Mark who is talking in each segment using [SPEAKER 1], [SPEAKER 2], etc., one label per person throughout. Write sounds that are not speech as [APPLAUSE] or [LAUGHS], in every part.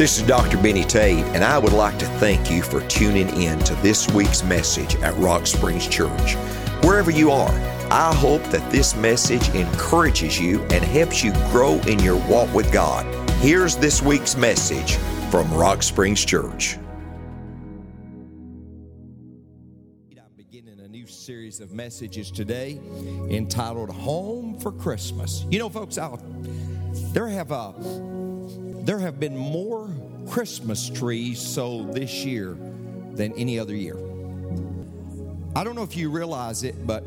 [SPEAKER 1] This is Dr. Benny Tate, and I would like to thank you for tuning in to this week's message at Rock Springs Church. Wherever you are, I hope that this message encourages you and helps you grow in your walk with God. Here's this week's message from Rock Springs Church.
[SPEAKER 2] I'm beginning a new series of messages today entitled Home for Christmas. You know, folks, out there have uh, there have been more Christmas trees sold this year than any other year. I don't know if you realize it, but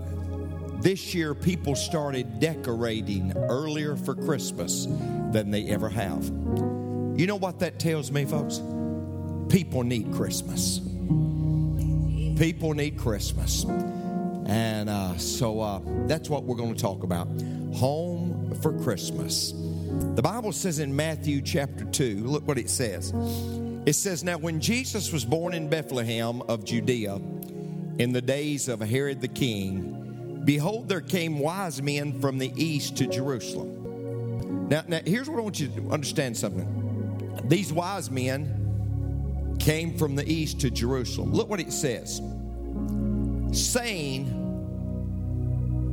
[SPEAKER 2] this year people started decorating earlier for Christmas than they ever have. You know what that tells me, folks? People need Christmas. People need Christmas. And uh, so uh, that's what we're going to talk about home for Christmas. The Bible says in Matthew chapter 2, look what it says. It says, Now when Jesus was born in Bethlehem of Judea in the days of Herod the king, behold, there came wise men from the east to Jerusalem. Now, now here's what I want you to understand something. These wise men came from the east to Jerusalem. Look what it says saying,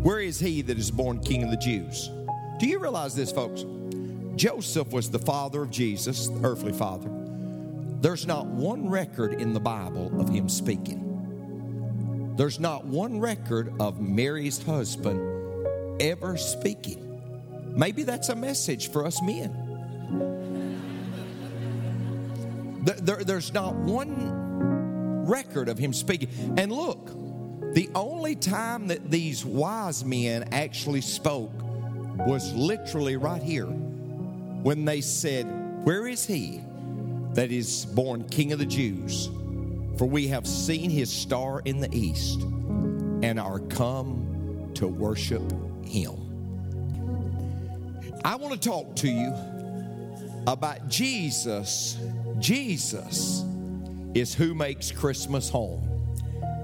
[SPEAKER 2] Where is he that is born king of the Jews? Do you realize this, folks? Joseph was the father of Jesus, the earthly father. There's not one record in the Bible of him speaking. There's not one record of Mary's husband ever speaking. Maybe that's a message for us men. There- there- there's not one record of him speaking. And look, the only time that these wise men actually spoke was literally right here when they said, Where is he that is born King of the Jews? For we have seen his star in the east and are come to worship him. I want to talk to you about Jesus. Jesus is who makes Christmas home.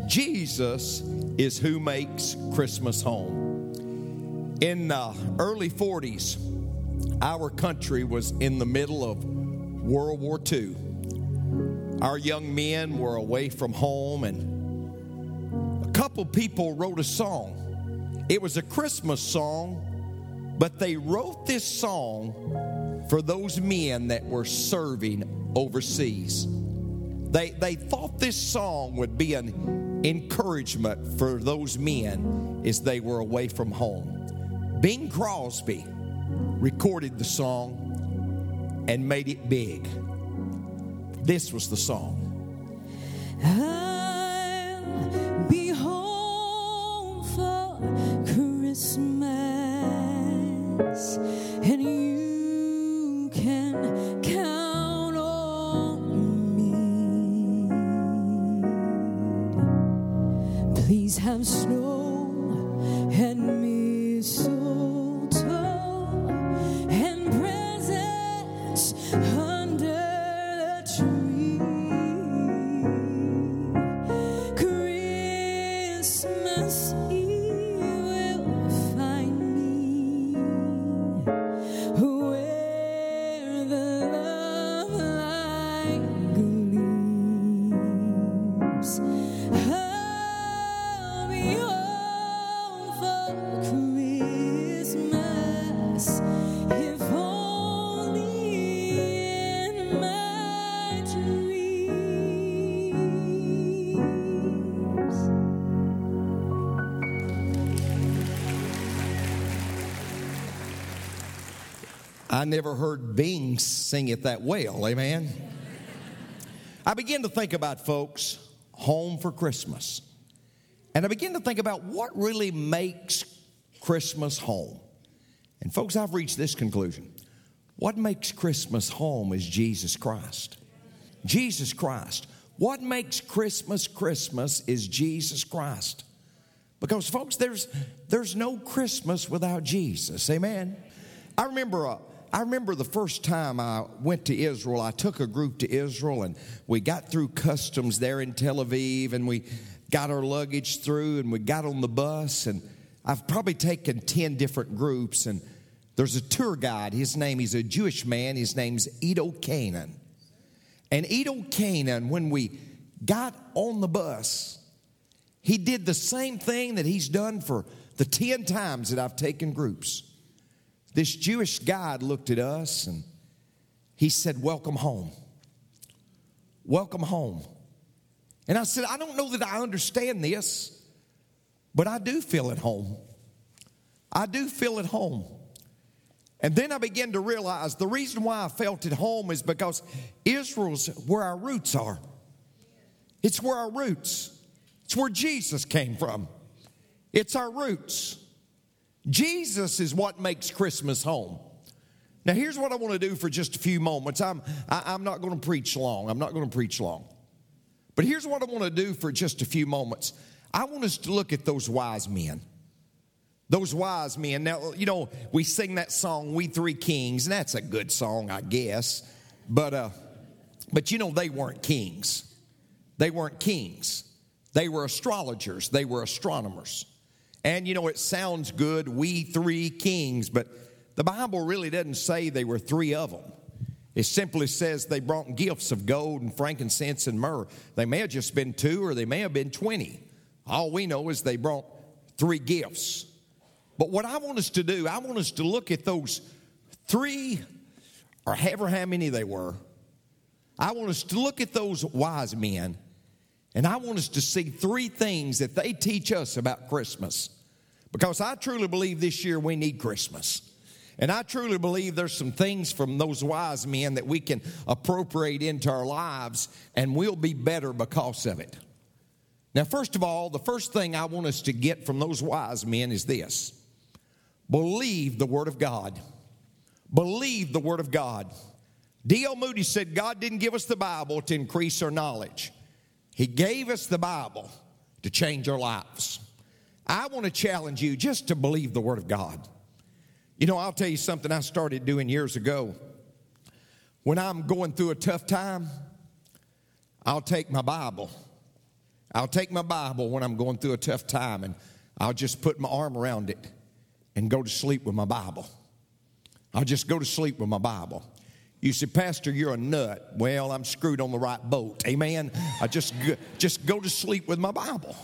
[SPEAKER 2] Jesus is who makes Christmas home. In the early 40s, our country was in the middle of World War II. Our young men were away from home, and a couple people wrote a song. It was a Christmas song, but they wrote this song for those men that were serving overseas. They, they thought this song would be an encouragement for those men as they were away from home. Bing Crosby recorded the song and made it big. This was the song.
[SPEAKER 3] I'll be home for Christmas, and you can count on me. Please have snow
[SPEAKER 2] I never heard Bing sing it that well, amen. I began to think about folks home for Christmas. And I began to think about what really makes Christmas home. And folks, I've reached this conclusion. What makes Christmas home is Jesus Christ. Jesus Christ. What makes Christmas Christmas is Jesus Christ. Because folks, there's there's no Christmas without Jesus. Amen. I remember uh, I remember the first time I went to Israel. I took a group to Israel, and we got through customs there in Tel Aviv, and we got our luggage through, and we got on the bus, and I've probably taken ten different groups, and there's a tour guide. His name, he's a Jewish man. His name's Edo Canaan. And Edo Canaan, when we got on the bus, he did the same thing that he's done for the 10 times that I've taken groups. This Jewish guide looked at us and he said, Welcome home. Welcome home. And I said, I don't know that I understand this, but I do feel at home. I do feel at home. And then I began to realize the reason why I felt at home is because Israel's where our roots are. It's where our roots. It's where Jesus came from. It's our roots. Jesus is what makes Christmas home. Now, here's what I want to do for just a few moments. I'm, I, am i am not going to preach long. I'm not going to preach long. But here's what I want to do for just a few moments. I want us to look at those wise men. Those wise men. Now, you know, we sing that song, We Three Kings, and that's a good song, I guess. But, uh, but you know, they weren't kings. They weren't kings. They were astrologers, they were astronomers. And you know, it sounds good, we three kings, but the Bible really doesn't say they were three of them. It simply says they brought gifts of gold and frankincense and myrrh. They may have just been two or they may have been 20. All we know is they brought three gifts. But what I want us to do, I want us to look at those three, or however how many they were. I want us to look at those wise men, and I want us to see three things that they teach us about Christmas. Because I truly believe this year we need Christmas. And I truly believe there's some things from those wise men that we can appropriate into our lives, and we'll be better because of it. Now, first of all, the first thing I want us to get from those wise men is this believe the Word of God. Believe the Word of God. D.L. Moody said God didn't give us the Bible to increase our knowledge, He gave us the Bible to change our lives. I want to challenge you just to believe the Word of God. You know, I'll tell you something I started doing years ago. When I'm going through a tough time, I'll take my Bible. I'll take my Bible when I'm going through a tough time and I'll just put my arm around it and go to sleep with my Bible. I'll just go to sleep with my Bible. You say, Pastor, you're a nut. Well, I'm screwed on the right boat. Amen. I just just go to sleep with my Bible.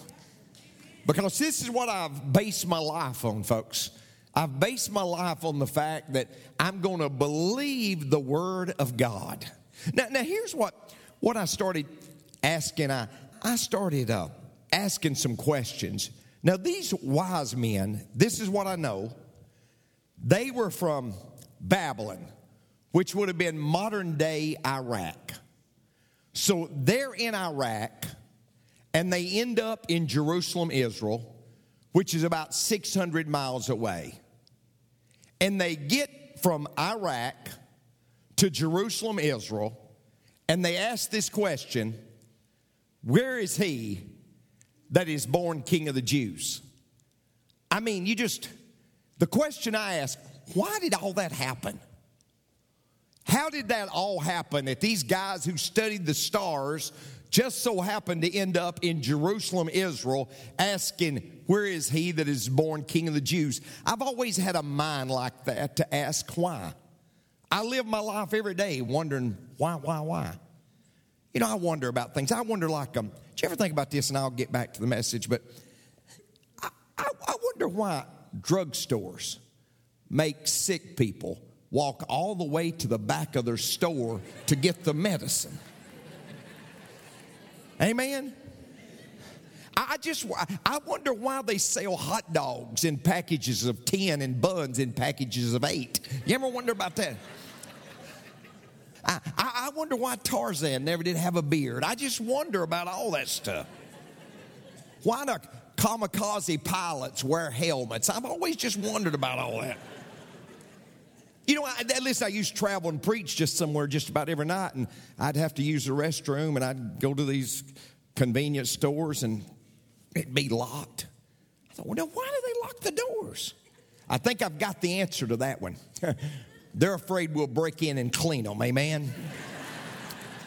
[SPEAKER 2] Because this is what I've based my life on, folks. I've based my life on the fact that I'm going to believe the Word of God. Now, now here's what, what I started asking. I, I started uh, asking some questions. Now, these wise men, this is what I know. They were from Babylon, which would have been modern day Iraq. So they're in Iraq, and they end up in Jerusalem, Israel, which is about 600 miles away. And they get from Iraq to Jerusalem, Israel, and they ask this question Where is he that is born king of the Jews? I mean, you just, the question I ask, why did all that happen? How did that all happen that these guys who studied the stars just so happened to end up in Jerusalem, Israel, asking, Where is he that is born king of the Jews? I've always had a mind like that to ask why. I live my life every day wondering why, why, why. You know, I wonder about things. I wonder, like, um, do you ever think about this? And I'll get back to the message, but I, I, I wonder why drugstores make sick people walk all the way to the back of their store to get the medicine. Amen. I just, I wonder why they sell hot dogs in packages of 10 and buns in packages of 8. You ever wonder about that? I, I wonder why Tarzan never did have a beard. I just wonder about all that stuff. Why do kamikaze pilots wear helmets? I've always just wondered about all that. You know, I, at least I used to travel and preach just somewhere just about every night, and I'd have to use the restroom, and I'd go to these convenience stores, and it'd be locked. I thought, well, now why do they lock the doors? I think I've got the answer to that one. [LAUGHS] They're afraid we'll break in and clean them, amen?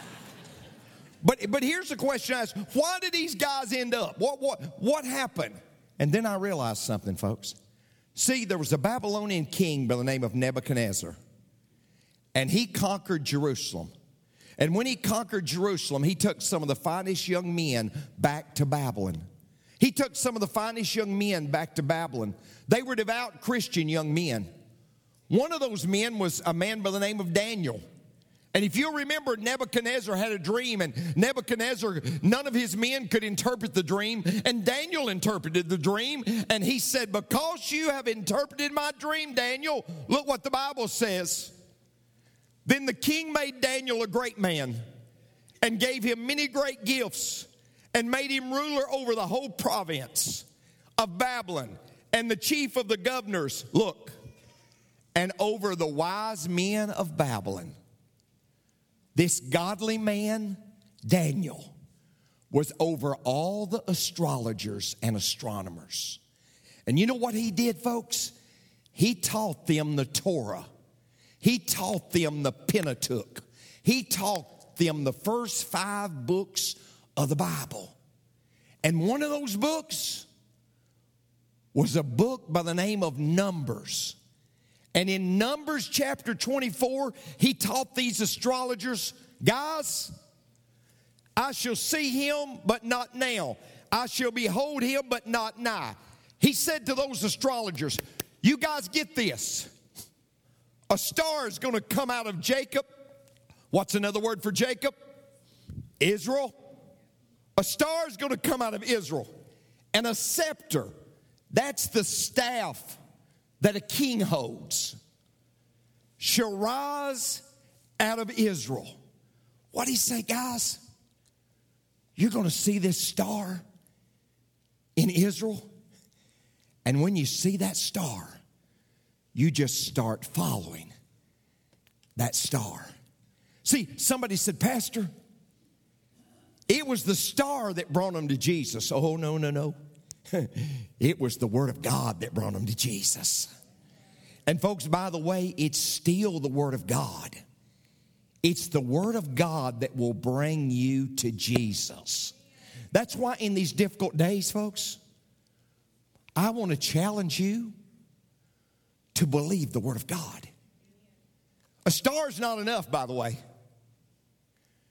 [SPEAKER 2] [LAUGHS] but, but here's the question I ask why did these guys end up? What, what, what happened? And then I realized something, folks. See, there was a Babylonian king by the name of Nebuchadnezzar, and he conquered Jerusalem. And when he conquered Jerusalem, he took some of the finest young men back to Babylon. He took some of the finest young men back to Babylon. They were devout Christian young men. One of those men was a man by the name of Daniel. And if you remember, Nebuchadnezzar had a dream, and Nebuchadnezzar, none of his men could interpret the dream. And Daniel interpreted the dream, and he said, Because you have interpreted my dream, Daniel, look what the Bible says. Then the king made Daniel a great man and gave him many great gifts and made him ruler over the whole province of Babylon and the chief of the governors. Look, and over the wise men of Babylon. This godly man, Daniel, was over all the astrologers and astronomers. And you know what he did, folks? He taught them the Torah, he taught them the Pentateuch, he taught them the first five books of the Bible. And one of those books was a book by the name of Numbers. And in Numbers chapter 24, he taught these astrologers, guys, I shall see him, but not now. I shall behold him, but not nigh. He said to those astrologers, You guys get this. A star is going to come out of Jacob. What's another word for Jacob? Israel. A star is going to come out of Israel. And a scepter, that's the staff that a king holds, rise out of Israel. What do he say, guys? You're going to see this star in Israel. And when you see that star, you just start following that star. See, somebody said, Pastor, it was the star that brought them to Jesus. Oh, no, no, no. [LAUGHS] it was the Word of God that brought them to Jesus. And, folks, by the way, it's still the Word of God. It's the Word of God that will bring you to Jesus. That's why, in these difficult days, folks, I want to challenge you to believe the Word of God. A star's not enough, by the way.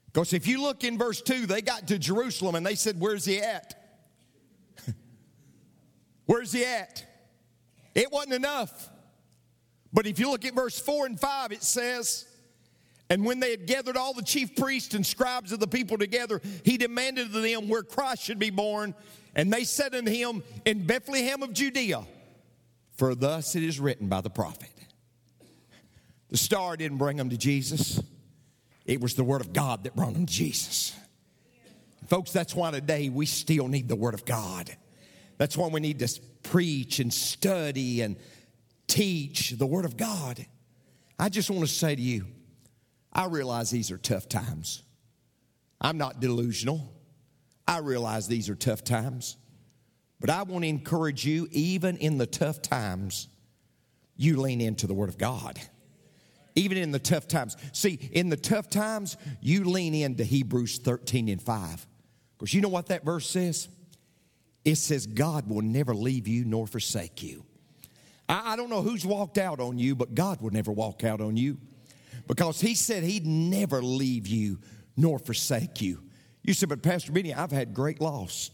[SPEAKER 2] Because if you look in verse 2, they got to Jerusalem and they said, Where's he at? Where's he at? It wasn't enough. But if you look at verse 4 and 5, it says, And when they had gathered all the chief priests and scribes of the people together, he demanded of them where Christ should be born. And they said unto him, In Bethlehem of Judea, for thus it is written by the prophet. The star didn't bring them to Jesus, it was the Word of God that brought them to Jesus. Folks, that's why today we still need the Word of God. That's why we need to preach and study and teach the Word of God. I just want to say to you, I realize these are tough times. I'm not delusional. I realize these are tough times. But I want to encourage you, even in the tough times, you lean into the Word of God. Even in the tough times. See, in the tough times, you lean into Hebrews 13 and 5. Because you know what that verse says? It says, God will never leave you nor forsake you. I, I don't know who's walked out on you, but God will never walk out on you. Because He said He'd never leave you nor forsake you. You said, but Pastor Benny, I've had great loss.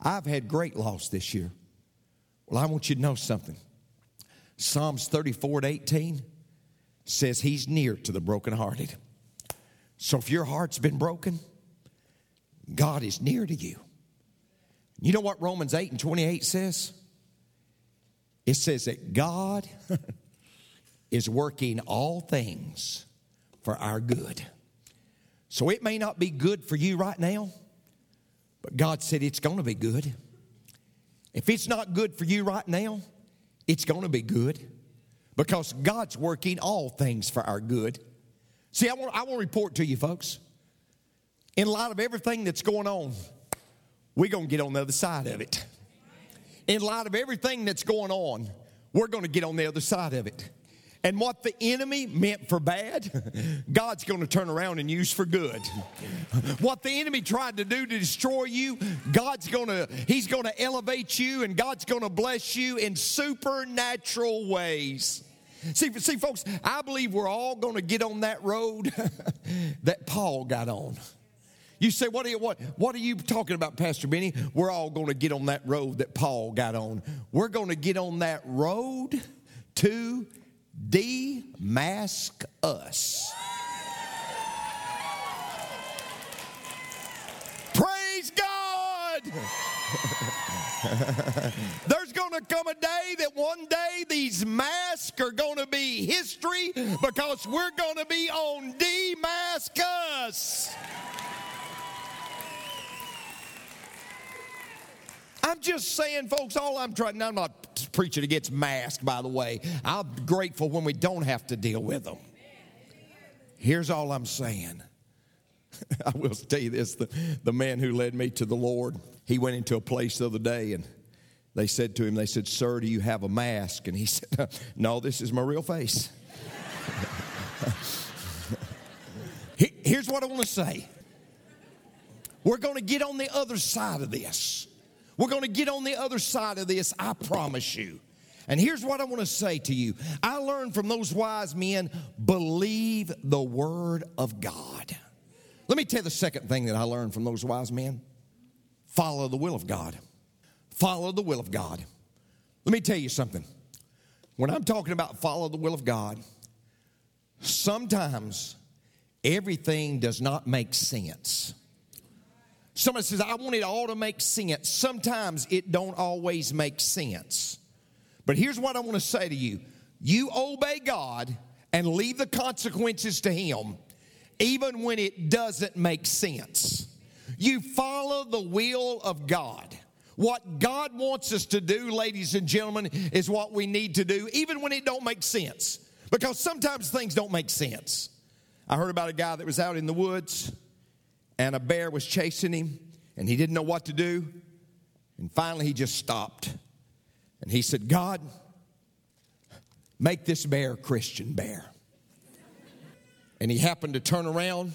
[SPEAKER 2] I've had great loss this year. Well, I want you to know something. Psalms 34 to 18 says he's near to the brokenhearted. So if your heart's been broken, God is near to you. You know what Romans 8 and 28 says? It says that God [LAUGHS] is working all things for our good. So it may not be good for you right now, but God said it's going to be good. If it's not good for you right now, it's going to be good because God's working all things for our good. See, I want, I want to report to you, folks. In light of everything that's going on, we're going to get on the other side of it. In light of everything that's going on, we're going to get on the other side of it. And what the enemy meant for bad, [LAUGHS] God's going to turn around and use for good. What the enemy tried to do to destroy you, God's going to he's going to elevate you and God's going to bless you in supernatural ways. See, see, folks, I believe we're all going to get on that road [LAUGHS] that Paul got on. You say, what are you, what, what are you talking about, Pastor Benny? We're all going to get on that road that Paul got on. We're going to get on that road to demask us. Praise God! [LAUGHS] There's going to come a day that one day these masks are going to be history because we're going to be on Damascus. I'm just saying, folks, all I'm trying, I'm not preaching against masks, by the way. I'm grateful when we don't have to deal with them. Here's all I'm saying. [LAUGHS] I will tell you this the, the man who led me to the Lord, he went into a place the other day and they said to him, They said, Sir, do you have a mask? And he [LAUGHS] said, No, this is my real face. [LAUGHS] Here's what I want to say we're going to get on the other side of this. We're going to get on the other side of this, I promise you. And here's what I want to say to you I learned from those wise men believe the word of God. Let me tell you the second thing that I learned from those wise men follow the will of God. Follow the will of God. Let me tell you something. When I'm talking about follow the will of God, sometimes everything does not make sense. Somebody says, I want it all to make sense. Sometimes it don't always make sense. But here's what I want to say to you. You obey God and leave the consequences to Him, even when it doesn't make sense. You follow the will of God. What God wants us to do, ladies and gentlemen, is what we need to do, even when it don't make sense. Because sometimes things don't make sense. I heard about a guy that was out in the woods and a bear was chasing him and he didn't know what to do. And finally, he just stopped. And he said, God, make this bear Christian bear. And he happened to turn around.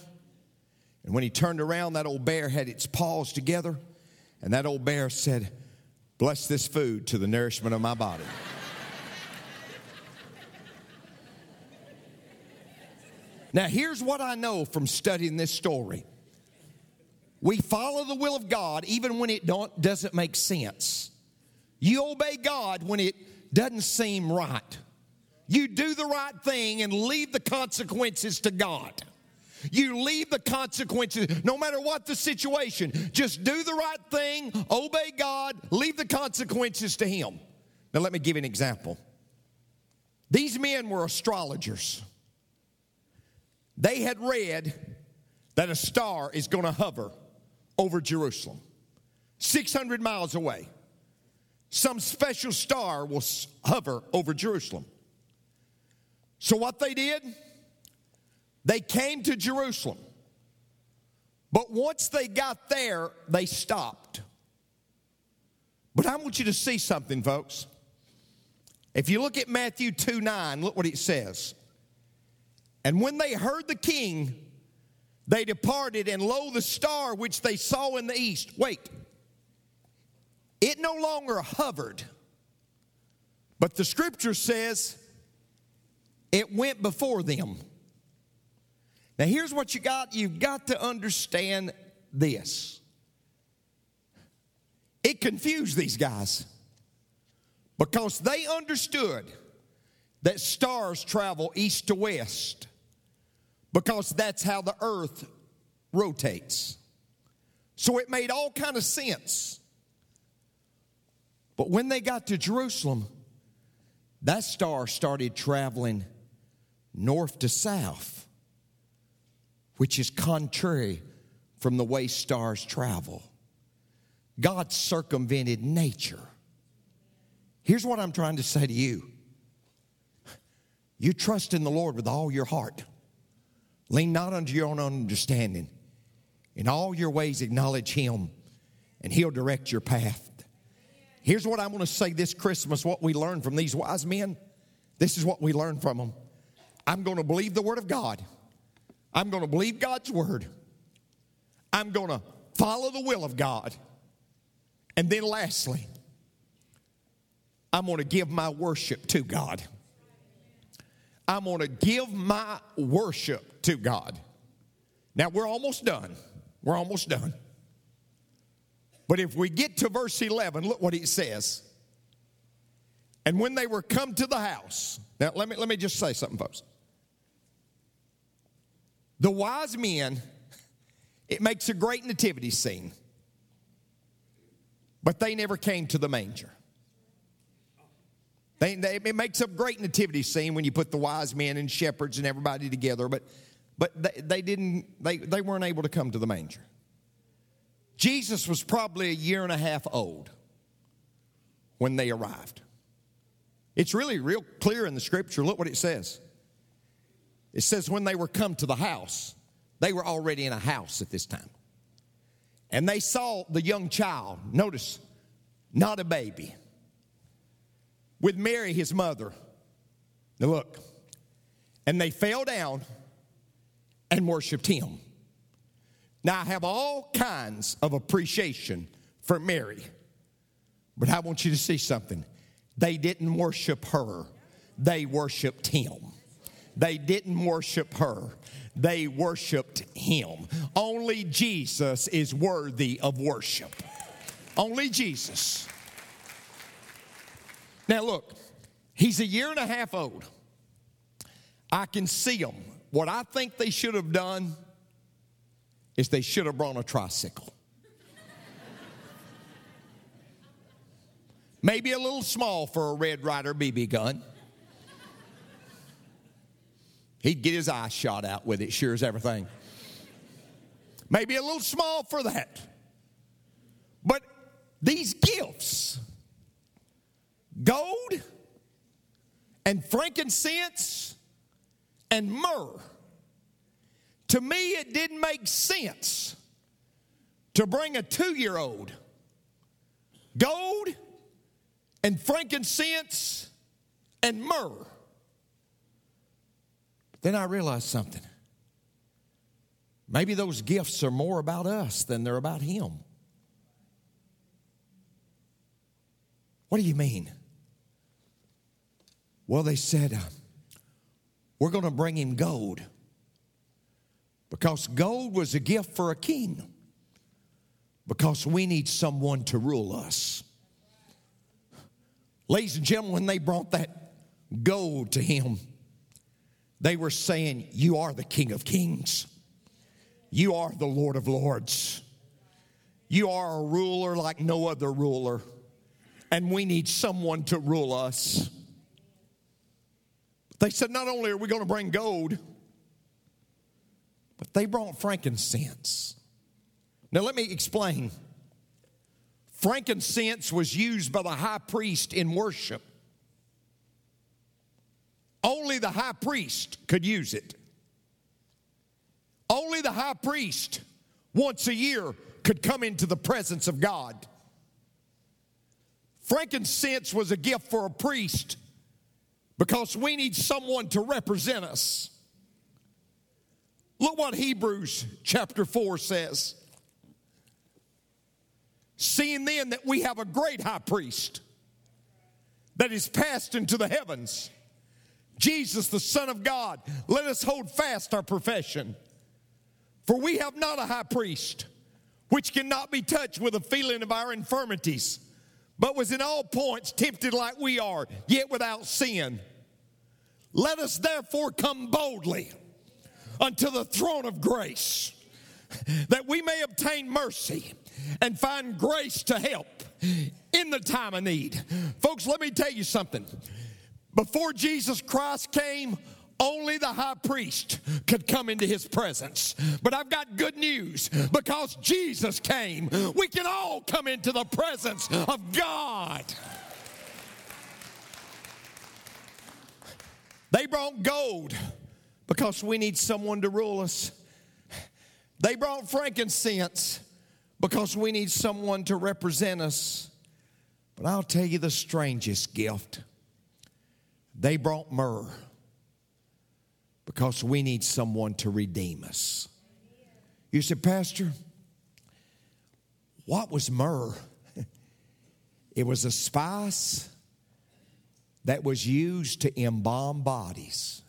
[SPEAKER 2] And when he turned around, that old bear had its paws together. And that old bear said, Bless this food to the nourishment of my body. now, here's what I know from studying this story. We follow the will of God even when it don't, doesn't make sense. You obey God when it doesn't seem right. You do the right thing and leave the consequences to God. You leave the consequences, no matter what the situation. Just do the right thing, obey God, leave the consequences to Him. Now, let me give you an example. These men were astrologers. They had read that a star is going to hover over Jerusalem, 600 miles away. Some special star will hover over Jerusalem. So, what they did, they came to Jerusalem. But once they got there, they stopped. But I want you to see something, folks. If you look at Matthew 2 9, look what it says. And when they heard the king, they departed, and lo, the star which they saw in the east. Wait, it no longer hovered, but the scripture says it went before them. Now, here's what you got you've got to understand this. It confused these guys because they understood that stars travel east to west because that's how the earth rotates. So it made all kind of sense. But when they got to Jerusalem, that star started traveling north to south, which is contrary from the way stars travel. God circumvented nature. Here's what I'm trying to say to you you trust in the Lord with all your heart. Lean not unto your own understanding. In all your ways, acknowledge Him, and He'll direct your path. Here's what I want to say this Christmas what we learned from these wise men. This is what we learned from them. I'm going to believe the Word of God, I'm going to believe God's Word, I'm going to follow the will of God. And then, lastly, I'm going to give my worship to God. I'm going to give my worship to God. Now, we're almost done. We're almost done. But if we get to verse 11, look what he says. And when they were come to the house, now let me, let me just say something, folks. The wise men, [LAUGHS] it makes a great nativity scene, but they never came to the manger. They, they, it makes a great nativity scene when you put the wise men and shepherds and everybody together, but, but they, they didn't, they, they weren't able to come to the manger. Jesus was probably a year and a half old when they arrived. It's really real clear in the scripture. Look what it says. It says, when they were come to the house, they were already in a house at this time. And they saw the young child, notice, not a baby, with Mary, his mother. Now look, and they fell down and worshiped him. Now I have all kinds of appreciation for Mary, but I want you to see something. They didn't worship her, they worshiped him. They didn't worship her, they worshiped him. Only Jesus is worthy of worship. Only Jesus. Now, look, he's a year and a half old. I can see him. What I think they should have done is they should have brought a tricycle. [LAUGHS] Maybe a little small for a Red Ryder BB gun. He'd get his eye shot out with it, sure as everything. Maybe a little small for that. But these gifts gold and frankincense and myrrh to me, it didn't make sense to bring a two year old gold and frankincense and myrrh. Then I realized something. Maybe those gifts are more about us than they're about Him. What do you mean? Well, they said, uh, We're going to bring him gold because gold was a gift for a king. Because we need someone to rule us. Ladies and gentlemen, when they brought that gold to him, they were saying, You are the King of Kings. You are the Lord of Lords. You are a ruler like no other ruler. And we need someone to rule us. They said, Not only are we going to bring gold, but they brought frankincense. Now, let me explain. Frankincense was used by the high priest in worship. Only the high priest could use it. Only the high priest once a year could come into the presence of God. Frankincense was a gift for a priest because we need someone to represent us. Look what Hebrews chapter 4 says. Seeing then that we have a great high priest that is passed into the heavens, Jesus, the Son of God, let us hold fast our profession. For we have not a high priest which cannot be touched with a feeling of our infirmities, but was in all points tempted like we are, yet without sin. Let us therefore come boldly unto the throne of grace, that we may obtain mercy and find grace to help in the time of need. Folks, let me tell you something. Before Jesus Christ came, only the high priest could come into his presence. But I've got good news because Jesus came, we can all come into the presence of God. They brought gold because we need someone to rule us. They brought frankincense because we need someone to represent us. But I'll tell you the strangest gift. They brought myrrh because we need someone to redeem us. You said, Pastor, what was myrrh? [LAUGHS] It was a spice that was used to embalm bodies.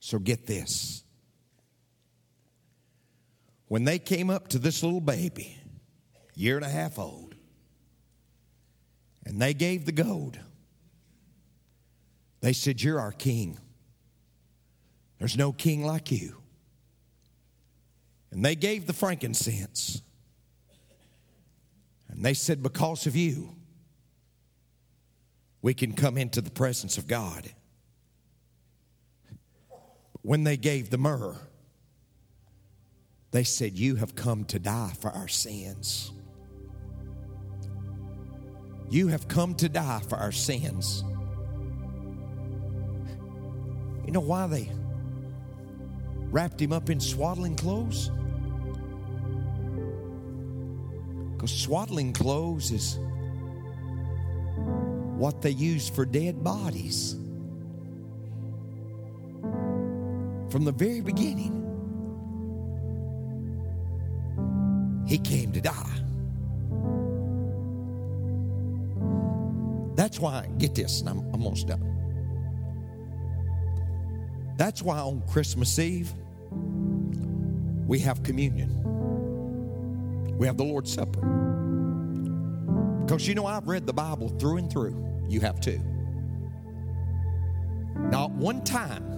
[SPEAKER 2] So get this. When they came up to this little baby, year and a half old, and they gave the gold, they said, You're our king. There's no king like you. And they gave the frankincense. And they said, Because of you, we can come into the presence of God. When they gave the myrrh, they said, You have come to die for our sins. You have come to die for our sins. You know why they wrapped him up in swaddling clothes? Because swaddling clothes is what they use for dead bodies. From the very beginning, he came to die. That's why, get this, and I'm I'm almost done. That's why on Christmas Eve, we have communion. We have the Lord's Supper. Because you know, I've read the Bible through and through. You have too. Not one time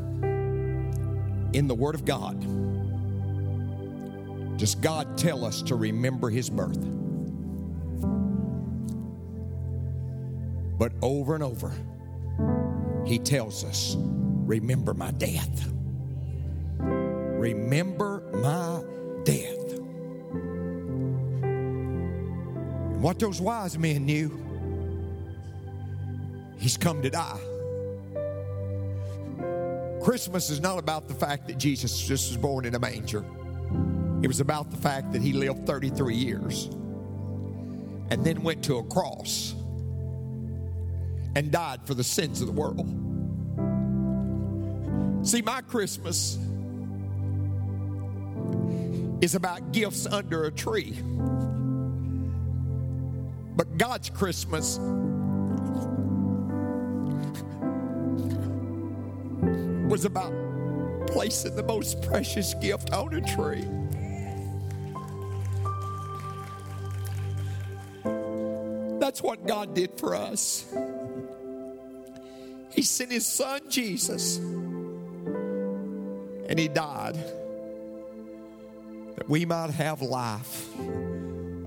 [SPEAKER 2] in the Word of God does God tell us to remember His birth. But over and over, He tells us, Remember my death. Remember my death. And what those wise men knew, He's come to die. Christmas is not about the fact that Jesus just was born in a manger. It was about the fact that he lived 33 years and then went to a cross and died for the sins of the world. See, my Christmas is about gifts under a tree. But God's Christmas was about placing the most precious gift on a tree. That's what God did for us. He sent His Son Jesus, and He died that we might have life,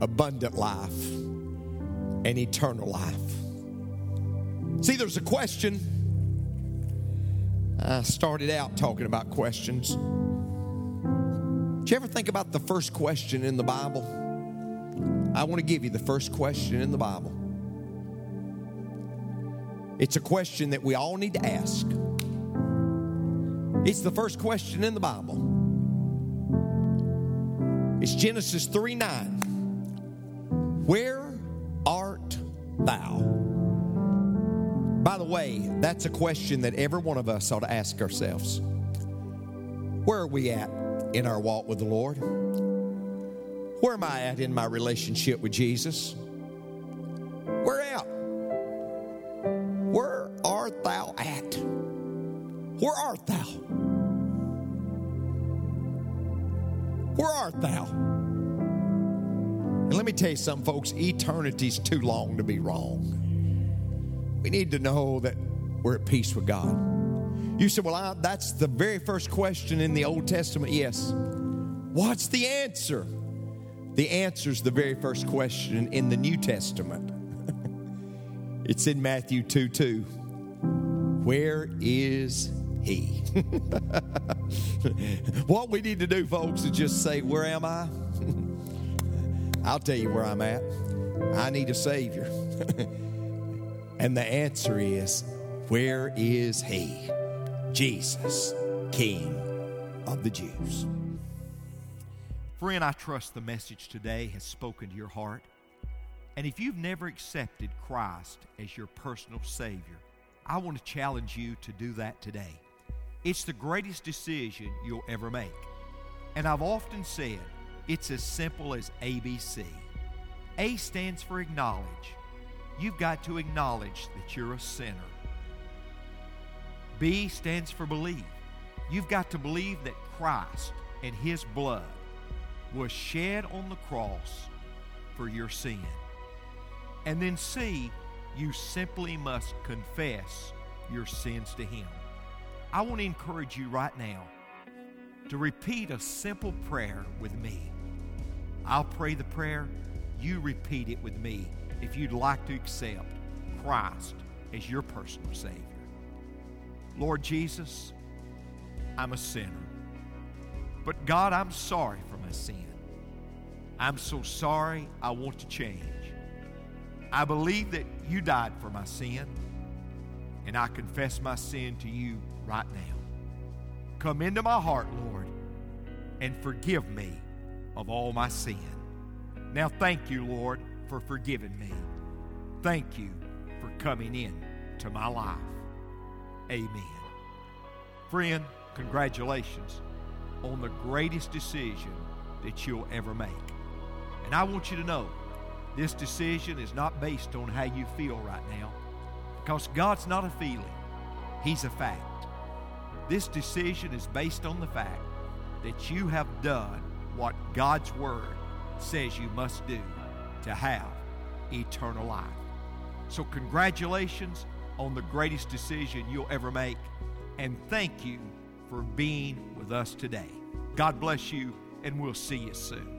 [SPEAKER 2] abundant life, and eternal life. See, there's a question. I started out talking about questions. Did you ever think about the first question in the Bible? I want to give you the first question in the Bible. It's a question that we all need to ask. It's the first question in the Bible. It's Genesis 3 9. Where art thou? Way, that's a question that every one of us ought to ask ourselves. Where are we at in our walk with the Lord? Where am I at in my relationship with Jesus? Where at? Where art thou at? Where art thou? Where art thou? And let me tell you something, folks eternity's too long to be wrong. We need to know that we're at peace with God. You said, Well, I, that's the very first question in the Old Testament. Yes. What's the answer? The answer is the very first question in the New Testament. [LAUGHS] it's in Matthew 2 2. Where is he? [LAUGHS] what we need to do, folks, is just say, Where am I? [LAUGHS] I'll tell you where I'm at. I need a Savior. And the answer is, Where is he? Jesus, King of the Jews. Friend, I trust the message today has spoken to your heart. And if you've never accepted Christ as your personal Savior, I want to challenge you to do that today. It's the greatest decision you'll ever make. And I've often said it's as simple as ABC. A stands for acknowledge. You've got to acknowledge that you're a sinner. B stands for believe. You've got to believe that Christ and His blood was shed on the cross for your sin. And then, C, you simply must confess your sins to Him. I want to encourage you right now to repeat a simple prayer with me. I'll pray the prayer, you repeat it with me if you'd like to accept Christ as your personal Savior. Lord Jesus, I'm a sinner. But God, I'm sorry for my sin. I'm so sorry I want to change. I believe that you died for my sin, and I confess my sin to you right now. Come into my heart, Lord, and forgive me of all my sin. Now, thank you, Lord, for forgiving me. Thank you for coming in to my life. Amen. Friend, congratulations on the greatest decision that you'll ever make. And I want you to know this decision is not based on how you feel right now, because God's not a feeling, He's a fact. This decision is based on the fact that you have done what God's Word says you must do to have eternal life. So, congratulations on the greatest decision you'll ever make, and thank you for being with us today. God bless you, and we'll see you soon.